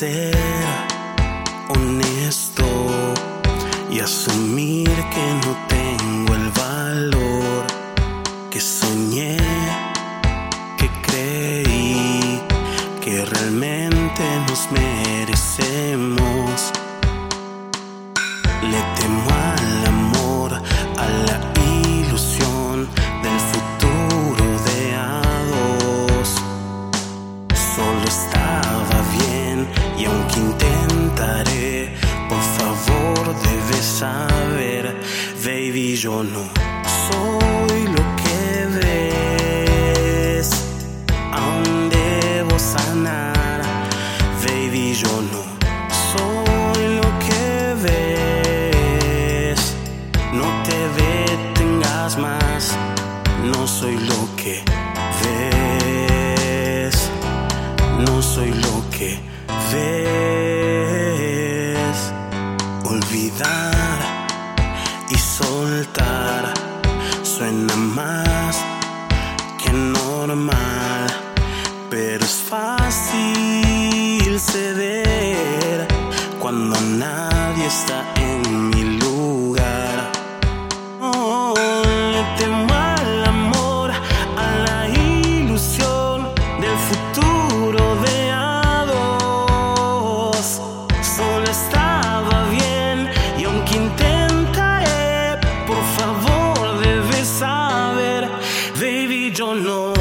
ser honesto y asumir que no tengo el valor que soñé, que creí que realmente nos merecemos. Le temo al amor, a la ilusión del futuro de a dos. Solo bien y aunque intentaré, por favor debes saber, baby, yo no soy lo que ves. Aún debo sanar, baby, yo no soy lo que ves. No te detengas más, no soy lo que ves. No soy lo que Olvidar y soltar suena más que normal, pero es fácil ceder cuando nadie está en mi lugar. Oh, le temo al amor, a la ilusión del futuro baby,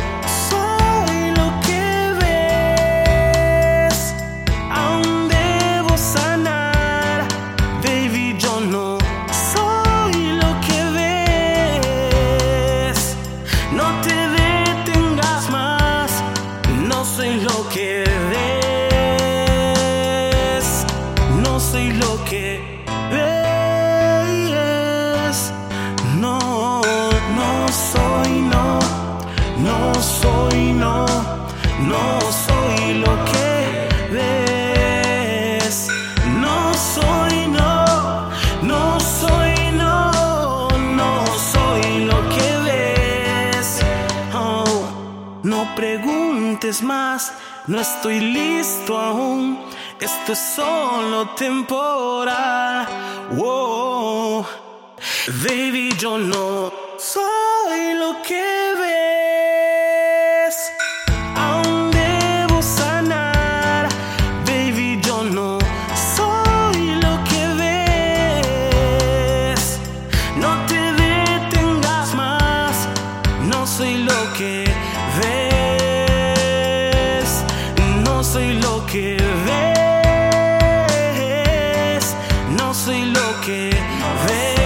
no preguntes más, no estoy listo aún. Esto es solo temporal. Wow. Baby, yo no soy que vem.